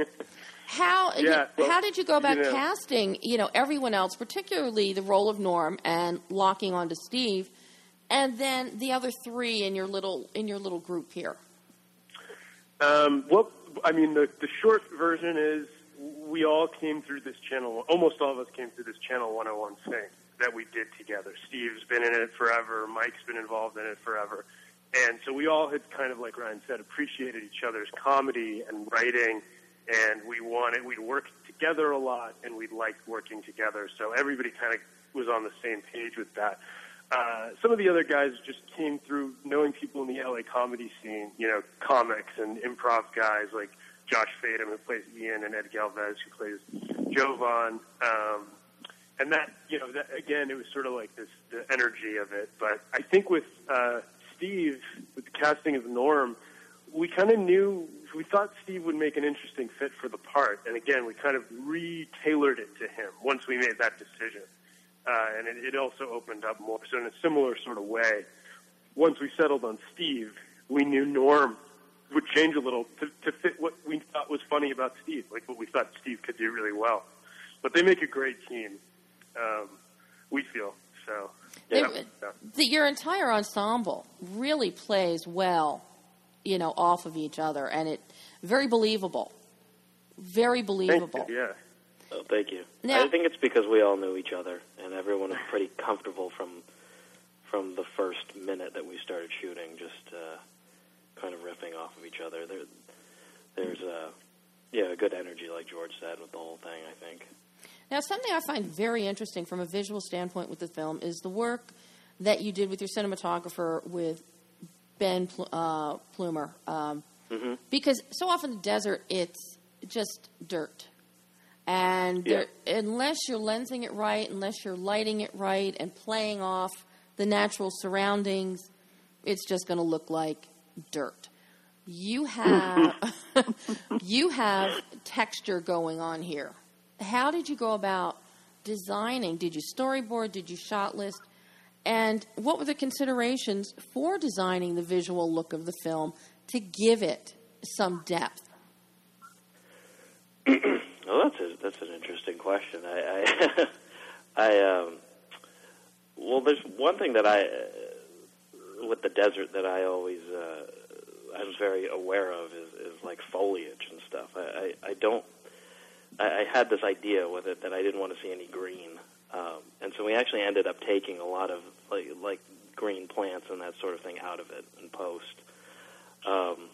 How Yeah, well, how did you go about you know- casting? You know everyone else, particularly the role of Norm and locking onto Steve, and then the other three in your little in your little group here. Um, well, I mean, the, the short version is we all came through this channel, almost all of us came through this Channel 101 thing that we did together. Steve's been in it forever, Mike's been involved in it forever. And so we all had kind of, like Ryan said, appreciated each other's comedy and writing, and we wanted, we'd worked together a lot, and we liked working together. So everybody kind of was on the same page with that. Uh, some of the other guys just came through knowing people in the LA comedy scene, you know, comics and improv guys like Josh Fadem, who plays Ian, and Ed Galvez, who plays Jovan. Um, and that, you know, that, again, it was sort of like this, the energy of it. But I think with uh, Steve, with the casting of Norm, we kind of knew, we thought Steve would make an interesting fit for the part. And again, we kind of re-tailored it to him once we made that decision. Uh, and it, it also opened up more. So in a similar sort of way, once we settled on Steve, we knew Norm would change a little to, to fit what we thought was funny about Steve, like what we thought Steve could do really well. But they make a great team. Um, we feel so. They- Yeah. Yeah. the, your entire ensemble really plays well, you know, off of each other, and it very believable, very Thank believable. you. Yeah. Oh, thank you. Now- I think it's because we all knew each other, and everyone was pretty comfortable from from the first minute that we started shooting, just uh, kind of riffing off of each other. There, there's uh, yeah, a good energy, like George said, with the whole thing. I think. Now, something I find very interesting from a visual standpoint with the film is the work that you did with your cinematographer with Ben Pl- uh, Plumer. Um, hmm because so often in the desert it's just dirt. And there, unless you're lensing it right unless you're lighting it right and playing off the natural surroundings it's just going to look like dirt. You have you have texture going on here how did you go about designing did you storyboard did you shot list and what were the considerations for designing the visual look of the film to give it some depth? Well, that's a, that's an interesting question. I, I, I um, well, there's one thing that I, uh, with the desert, that I always, uh, I was very aware of is, is like foliage and stuff. I, I, I don't, I, I had this idea with it that I didn't want to see any green, um, and so we actually ended up taking a lot of like like green plants and that sort of thing out of it in post. Um,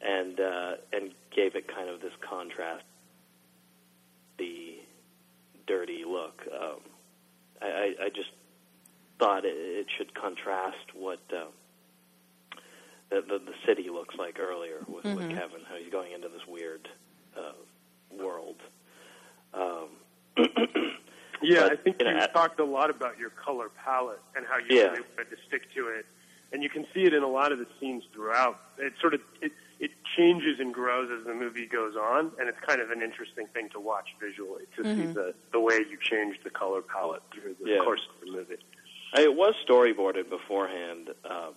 and uh, and gave it kind of this contrast the dirty look. Um, I, I, I just thought it, it should contrast what um, the, the the city looks like earlier with, with Kevin, how he's going into this weird uh, world. Um, Yeah, But, I think you you know, I- talked a lot about your color palette and how you Yeah. really wanted to stick to it, and you can see it in a lot of the scenes throughout. It sort of it it changes and grows as the movie goes on, and it's kind of an interesting thing to watch visually to see the the way you change the color palette through the Yeah. course of the movie. I, it was storyboarded beforehand, uh,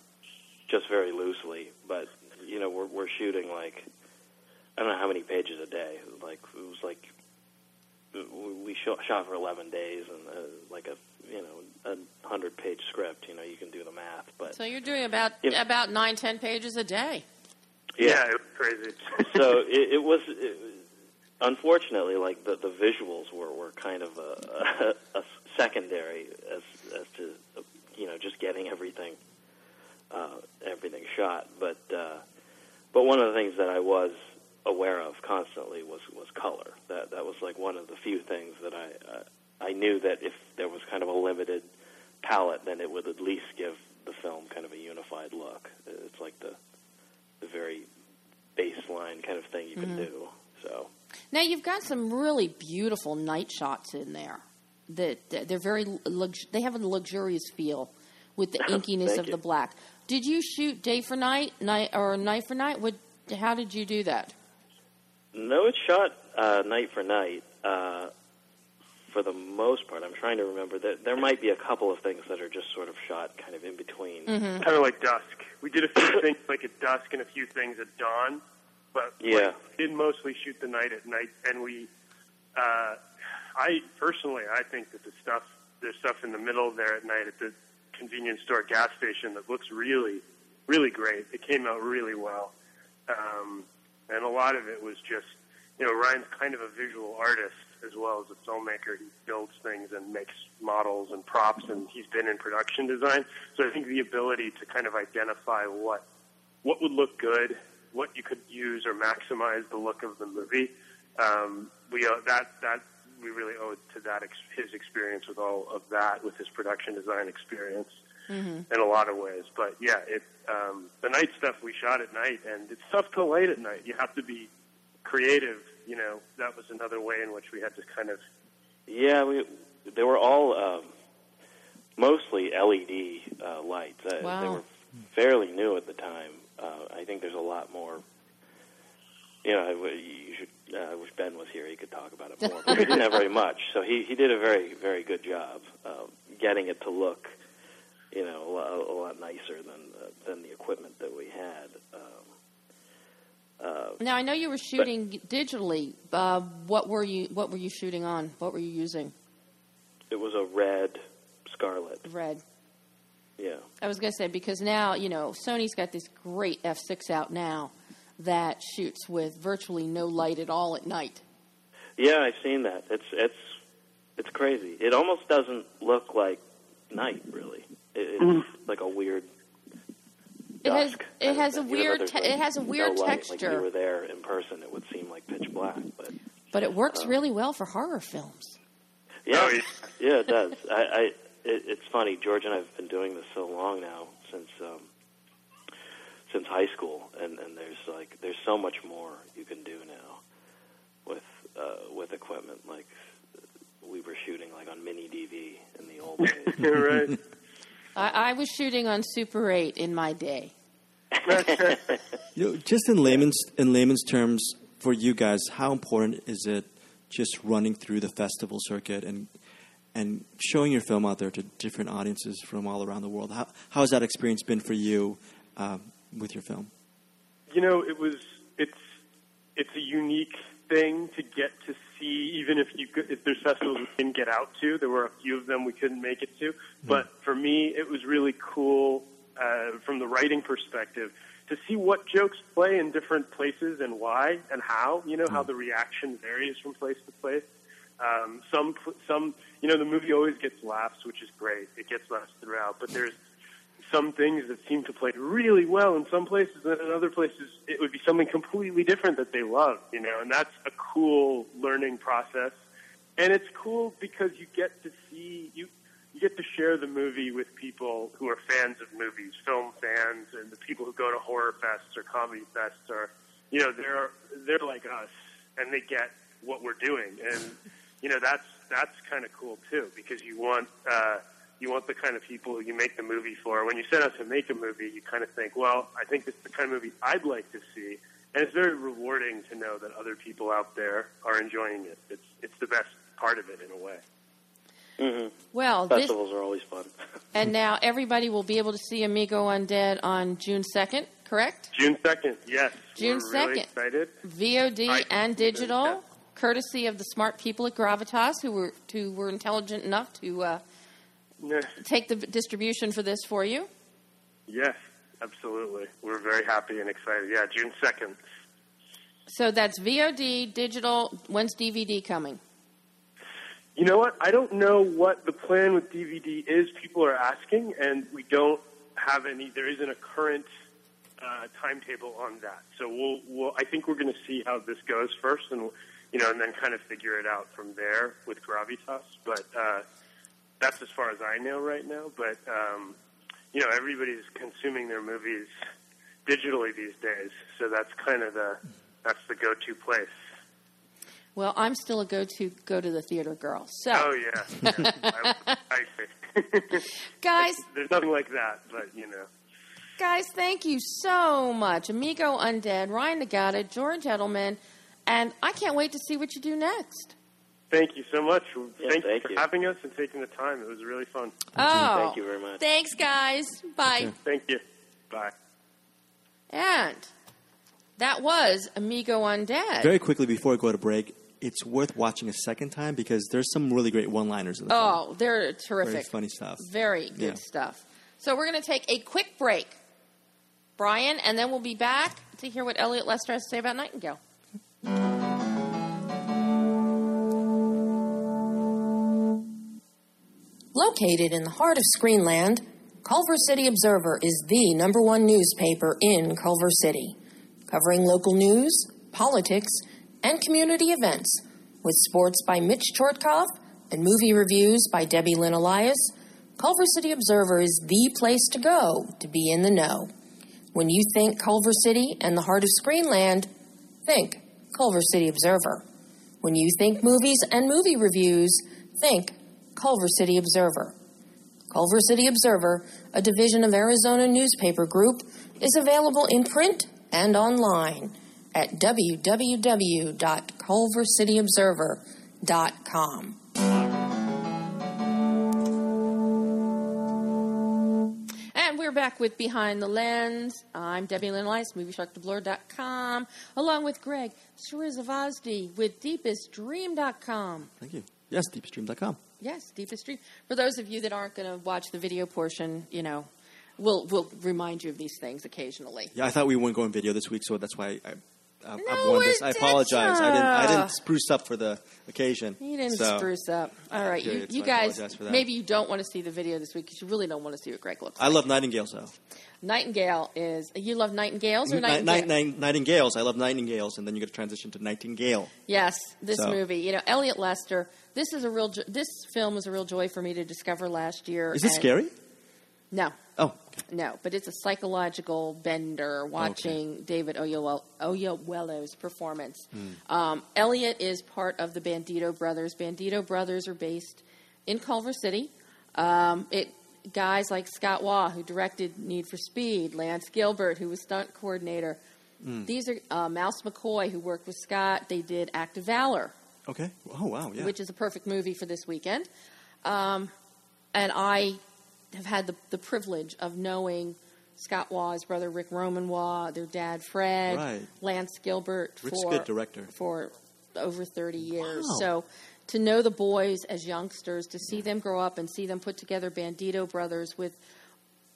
just very loosely. But you know, we're we're shooting like I don't know how many pages a day. Like it was like we we shot, shot for eleven days and uh, like a you know a hundred page script. You know, you can do the math. But So you're doing about Yeah. about nine, ten pages a day. Yeah, it was crazy. so it, it was. It, unfortunately, like the the visuals were were kind of a, a, a secondary as as to you know just getting everything uh, everything shot. But uh, but one of the things that I was aware of constantly was was color. That that was like one of the few things that I uh, I knew that if there was kind of a limited palette, then it would at least give the film kind of a unified look. It's like the the very baseline kind of thing you can do. So Now you've got some really beautiful night shots in there. That that they're very lux- they have a luxurious feel with the inkiness of you. the black. Did you shoot day for night, night or night for night? What? How did you do that? No, it's shot uh, night for night. Uh, for the most part, I'm trying to remember that there might be a couple of things that are just sort of shot kind of in between. kind of like dusk. We did a few things like at dusk and a few things at dawn, but Yeah. like, did mostly shoot the night at night. And we, uh, I personally, I think that the stuff, there's stuff in the middle there at night at the convenience store gas station that looks really, really great. It came out really well, um, and a lot of it was just, you know, Ryan's kind of a visual artist as well as a filmmaker. He builds things and makes models and props, and he's been in production design. So I think the ability to kind of identify what what would look good, what you could use or maximize the look of the movie, um, we owe, that that we really owe it to that ex- his experience with all of that, with his production design experience in a lot of ways. But yeah, it um, the night stuff we shot at night, and it's tough to light at night. You have to be creative. You know, that was another way in which we had to kind of Yeah, we they were all um, mostly LED uh, lights. Uh, They Wow. were fairly new at the time. Uh, I think there's a lot more. You know, I w- you should. Uh, I wish Ben was here; he could talk about it more. But we didn't have very much, so he he did a very very good job uh, getting it to look, you know, a, lot- a lot nicer than uh, than the equipment that we had. Um, uh, Now I know you were shooting digitally. Uh, what were you What were you shooting on? What were you using? it was a red Scarlet. Red. Yeah. I was going to say because now you know Sony's got this great F6 out now that shoots with virtually no light at all at night. Yeah, I've seen that. It's it's it's crazy. It almost doesn't look like night, really. It, it's like a weird. It has it has a thing. Even though weird te- like, it has a weird no light. Like if you were there in person, it would seem like pitch black. But but it works Oh. really well for horror films. yeah, Oh, yeah. yeah, it does. I, I it, it's funny. George and I have been doing this so long now since um, since high school, and and there's like there's so much more you can do now with uh, with equipment. Like we were shooting like on mini DV in the old days. right. I, I was shooting on Super 8 in my day. You know, just in layman's in layman's terms, for you guys, how important is it just running through the festival circuit and and showing your film out there to different audiences from all around the world? How how has that experience been for you um, with your film? you know, it was it's it's a unique thing to get to see, even if you could, if there's festivals we didn't get out to. There were a few of them we couldn't make it to, but for me, it was really cool uh, from the writing perspective to see what jokes play in different places and why and how. You know how the reaction varies from place to place. Um, some some you know the movie always gets laughs, which is great. It gets laughs throughout, but there's some things that seem to play really well in some places, and in other places it would be something completely different that they love, you know, and that's a cool learning process. And it's cool because you get to see you you get to share the movie with people who are fans of movies, film fans, and the people who go to horror fests or comedy fests are, you know, they're they're like us, and they get what we're doing, and you know that's that's kind of cool too because you want. uh you want the kind of people you make the movie for. When you set out to make a movie, you kind of think, well, I think it's the kind of movie I'd like to see, and it's very rewarding to know that other people out there are enjoying it. It's it's the best part of it in a way. hmm Well, this Festivals are always fun. and now everybody will be able to see Amigo Undead on June 2nd, correct? June second, yes, June we're really 2nd. excited. VOD I- and digital, yeah. courtesy of the smart people at Gravitas who were who were intelligent enough to uh, Yeah. Take the distribution for this for you. Yes, absolutely. We're very happy and excited. Yeah, June second. So that's VOD, digital. When's DVD coming? You know what? I don't know what the plan with DVD is. People are asking, and we don't have any. There isn't a current uh, timetable on that. So we'll, we'll. I think we're going to see how this goes first, and you know, and then kind of figure it out from there with Gravitas. But uh, that's as far as I know right now. But um, you know, everybody's consuming their movies digitally these days, so that's kind of the that's the go-to place. Well, I'm still a go-to go to the theater girl. So, Oh yeah, yeah. I, guys, There's nothing like that, but you know. guys, thank you so much, Amigo Undead, Ryan Nagata, George Edelman, and I can't wait to see what you do next. Thank you so much. Yeah, thank, thank you for you. having us and taking the time. It was really fun. Oh, Thank you very much. Thanks, guys. Bye. Thank you. Bye. And that was Amigo Undead. Very quickly before we go to break, it's worth watching a second time because there's some really great one-liners in the film. oh, they're terrific. Very terrific. funny stuff. Very good Yeah. stuff. So we're going to take a quick break, Brian, and then we'll be back to hear what Elliot Lester has to say about Nightingale. Located in the heart of Screenland, Culver City Observer is the number one newspaper in Culver City, covering local news, politics, and community events, with sports by Mitch Chortkoff and movie reviews by Debbie Lynn Elias. Culver City Observer is the place to go to be in the know. When you think Culver City and the heart of Screenland, think Culver City Observer. When you think movies and movie reviews, think Culver City Observer. Culver City Observer, a division of Arizona Newspaper Group, is available in print and online at www.culvercityobserver.com. And we're back back with Behind the Lens. I'm Debbie Lynn Elias, MovieSharkDeblore.com, along with Greg Srisavasdi with DeepestDream.com. Thank you. Yes, deepestdream.com. Yes, Deepest Dream. For those of you that aren't going to watch the video portion, you know, we'll we'll remind you of these things occasionally. Yeah, I thought we wouldn't go in video this week, so that's why I, I've No, won this. I apologize. I didn't. I didn't spruce up for the occasion. You didn't so, spruce up. All right, you, you so guys, apologize for that. maybe you don't want to see the video this week because you really don't want to see what Greg looks I like. love nightingales, though. Nightingale is, you love Nightingales or Night, Nightingale? night, night, nightingales. I love nightingales, and then you get to transition to nightingale. Yes, this So- movie. You know, Elliot Lester. This is a real. jo- This film was a real joy for me to discover last year. Is this and- scary? No, no, but it's a psychological bender watching David Oyewell- Oyelowo's performance. Um, Elliot is part of the Bandito Brothers. Bandito Brothers are based in Culver City. Um, it guys like Scott Waugh, who directed Need for Speed, Lance Gilbert, who was stunt coordinator. These are uh, Mouse McCoy, who worked with Scott. They did Act of Valor, okay. Oh, wow. Yeah. which is a perfect movie for this weekend. Um, and I have had the, the privilege of knowing Scott Waugh, his brother Rick Roman Waugh, their dad Fred, Right. Lance Gilbert Rick's for good director. for over thirty years. Wow. So to know the boys as youngsters, to see them grow up and see them put together Bandito Brothers with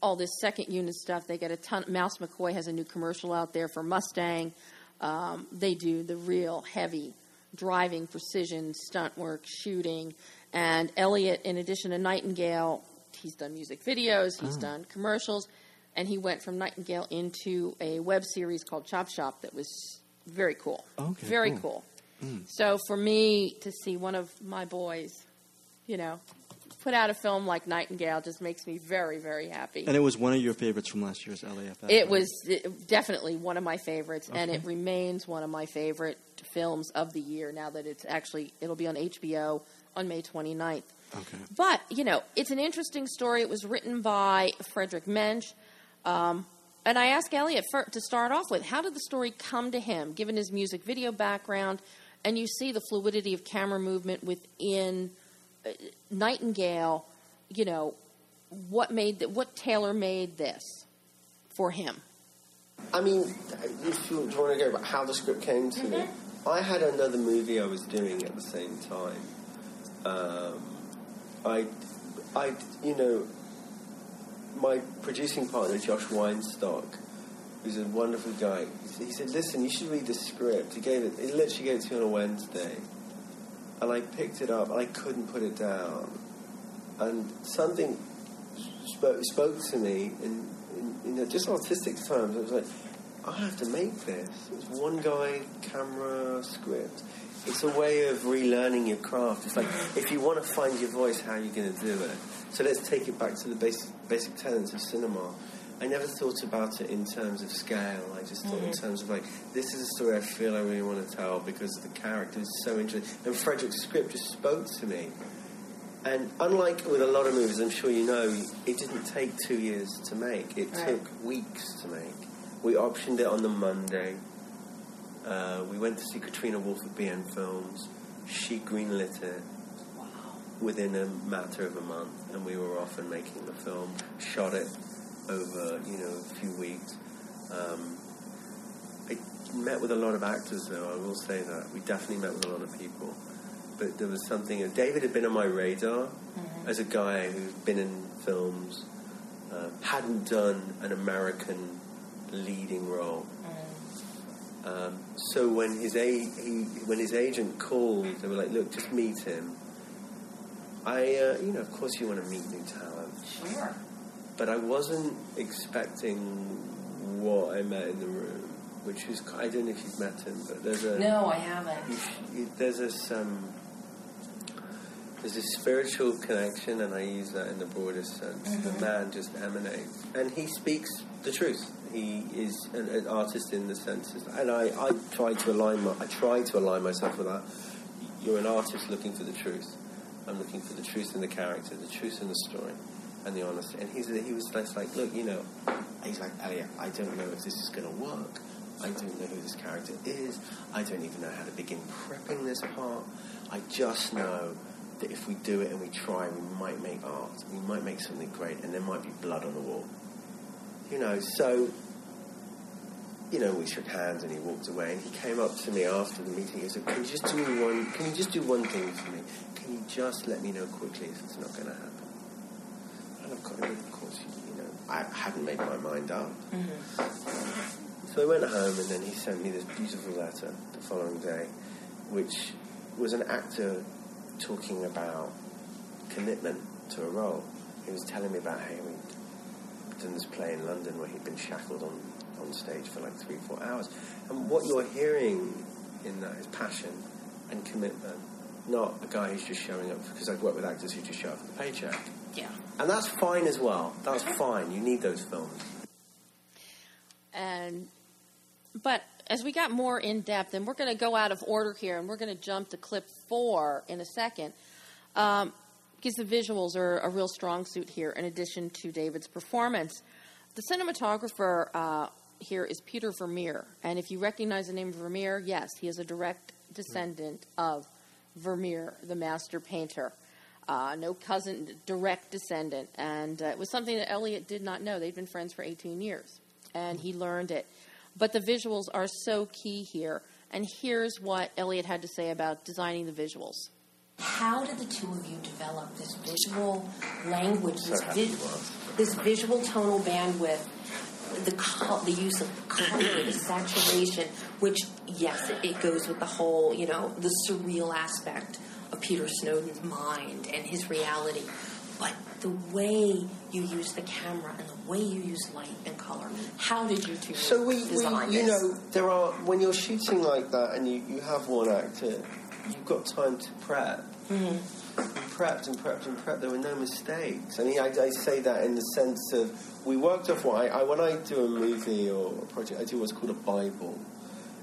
all this second unit stuff. They get a ton. Mouse McCoy has a new commercial out there for Mustang. Um, they do the real heavy driving, precision, stunt work, shooting. And Elliot, in addition to Nightingale, he's done music videos, he's ah. done commercials, and he went from Nightingale into a web series called Chop Shop that was very cool. Okay, very cool. cool. Mm. So for me to see one of my boys, you know, put out a film like Nightingale just makes me very, very happy. And it was one of your favorites from last year's LAFF. It right? was it, definitely one of my favorites, and it remains one of my favorite films of the year. Now that it's actually it'll be on HBO on May 29th. Okay. But you know, it's an interesting story. It was written by Frederick Mensch, um, and I asked Elliot for, to start off with, how did the story come to him, given his music video background, and you see the fluidity of camera movement within uh, Nightingale. You know, what made the, what tailor made this for him? I mean, if you want to go about how the script came to me, I had another movie I was doing at the same time. Um, I, I, you know, my producing partner Josh Weinstock, who's a wonderful guy, he said, "Listen, you should read the script." He gave it. He literally gave it to me on a Wednesday, and I picked it up. and I couldn't put it down, and something spoke, spoke to me in, in, know, just artistic terms. It was like, I have to make this. It's one guy, camera, script. It's a way of relearning your craft. It's like if you want to find your voice, how are you going to do it? So let's take it back to the basic, basic tenets of cinema. I never thought about it in terms of scale. I just thought in mm-hmm. terms of like, this is a story I feel I really want to tell because the character is so interesting. And Frederick's script just spoke to me. And unlike with a lot of movies, I'm sure you know, it didn't take two years to make. It Right. took weeks to make. We optioned it on the Monday. Uh, we went to see Katrina Wolf at BN Films. She greenlit it within a matter of a month, and we were off and making the film. Shot it over, you know, a few weeks. Um, I met with a lot of actors, though. I will say that we definitely met with a lot of people. But there was something. David had been on my radar as a guy who'd been in films, uh, hadn't done an American leading role. Um, so when his a- he, when his agent called, they were like, "Look, just meet him." I, uh, you know, of course, you want to meet new talent, Sure. but I wasn't expecting what I met in the room, which was I don't know if you've met him, but there's a No, I haven't. you you- there's this um, there's a spiritual connection, and I use that in the broadest sense. The man just emanates, and he speaks the truth. He is an, an artist in the senses, and I, I try to align my, I try to align myself with that. You're an artist looking for the truth. I'm looking for the truth in the character, the truth in the story, and the honesty. And he's, he was just like, look, you know, he's like, Elliot, I don't know if this is going to work. I don't know who this character is. I don't even know how to begin prepping this part. I just know that if we do it and we try, we might make art. We might make something great, and there might be blood on the wall. You know, so you know, we shook hands and he walked away. And he came up to me after the meeting. He said, "Can you just do me one? Can you just do one thing for me? Can you just let me know quickly if it's not going to happen?" And I've of course, of course, you know, I hadn't made my mind up. Mm-hmm. So I went home, and then he sent me this beautiful letter the following day, which was an actor talking about commitment to a role. He was telling me about how he'd this play in London where he'd been shackled on, on stage for like three, four hours. And what you're hearing in that is passion and commitment, not a guy who's just showing up because I've worked with actors who just show up for the paycheck. Yeah. And that's fine as well. That's fine. You need those films. And but as we got more in depth, and we're going to go out of order here, and we're going to jump to clip four in a second, um, because the visuals are a real strong suit here. In addition to David's performance, the cinematographer uh, here is Peter Vermeer, and if you recognize the name Vermeer, yes, he is a direct descendant of Vermeer, the master painter. Uh, no cousin, direct descendant. And uh, it was something that Elliot did not know. They'd been friends for 18 years, and he learned it. But the visuals are so key here. And here's what Elliot had to say about designing the visuals. How did the two of you develop this visual language, this, happy vi- this visual tonal bandwidth, the col- the use of color, the saturation, which yes, it, it goes with the whole, you know, the surreal aspect of Peter Snowden's mind and his reality. But the way you use the camera and the way you use light and color, how did you two So we, design we you this? know, there are when you're shooting like that and you, you have one actor, you've got time to prep. Mm-hmm. We prepped and prepped and prepped. There were no mistakes. And I, I say that in the sense of we worked off what I, I when I do a movie or a project, I do what's called a Bible.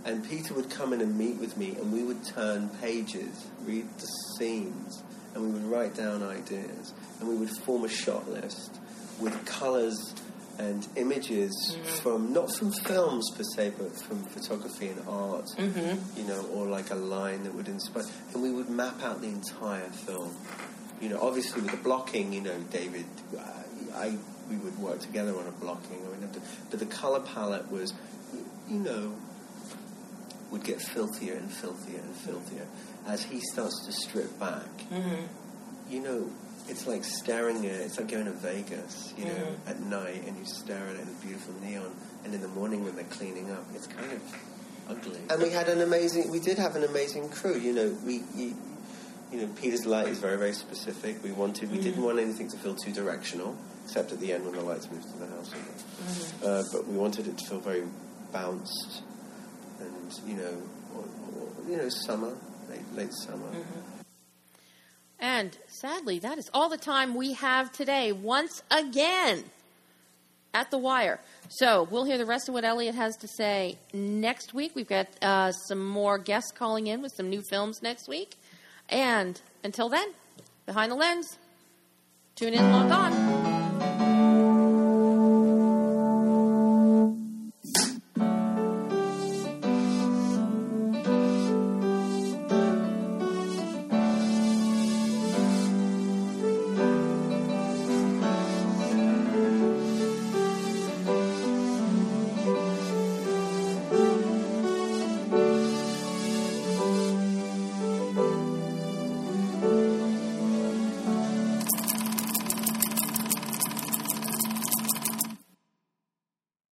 And Peter would come in and meet with me, and we would turn pages, read the scenes, and we would write down ideas, and we would form a shot list with colours and images mm-hmm. from not from films per se, but from photography and art, mm-hmm. you know, or like a line that would inspire, and we would map out the entire film. You know, obviously with the blocking, you know, David, I, I we would work together on a blocking, I mean, but the color palette was, you know, would get filthier and filthier and filthier as he starts to strip back. Mm-hmm. You know, it's like staring at it's like going to Vegas, you know, mm. at night and you stare at it in the beautiful neon, and in the morning when they're cleaning up, it's kind of ugly. And we had an amazing, we did have an amazing crew. You know, we. You, you know, Peter's light is very, very specific. We wanted, we didn't mm. want anything to feel too directional, except at the end when the lights moved to the house. Mm-hmm. Uh, but we wanted it to feel very bounced, and you know, or, or, you know, summer, late, late summer. Mm-hmm. And sadly, that is all the time we have today, once again, at The Wire. So we'll hear the rest of what Elliot has to say next week. We've got uh, some more guests calling in with some new films next week. And until then, behind the lens, tune in, log on.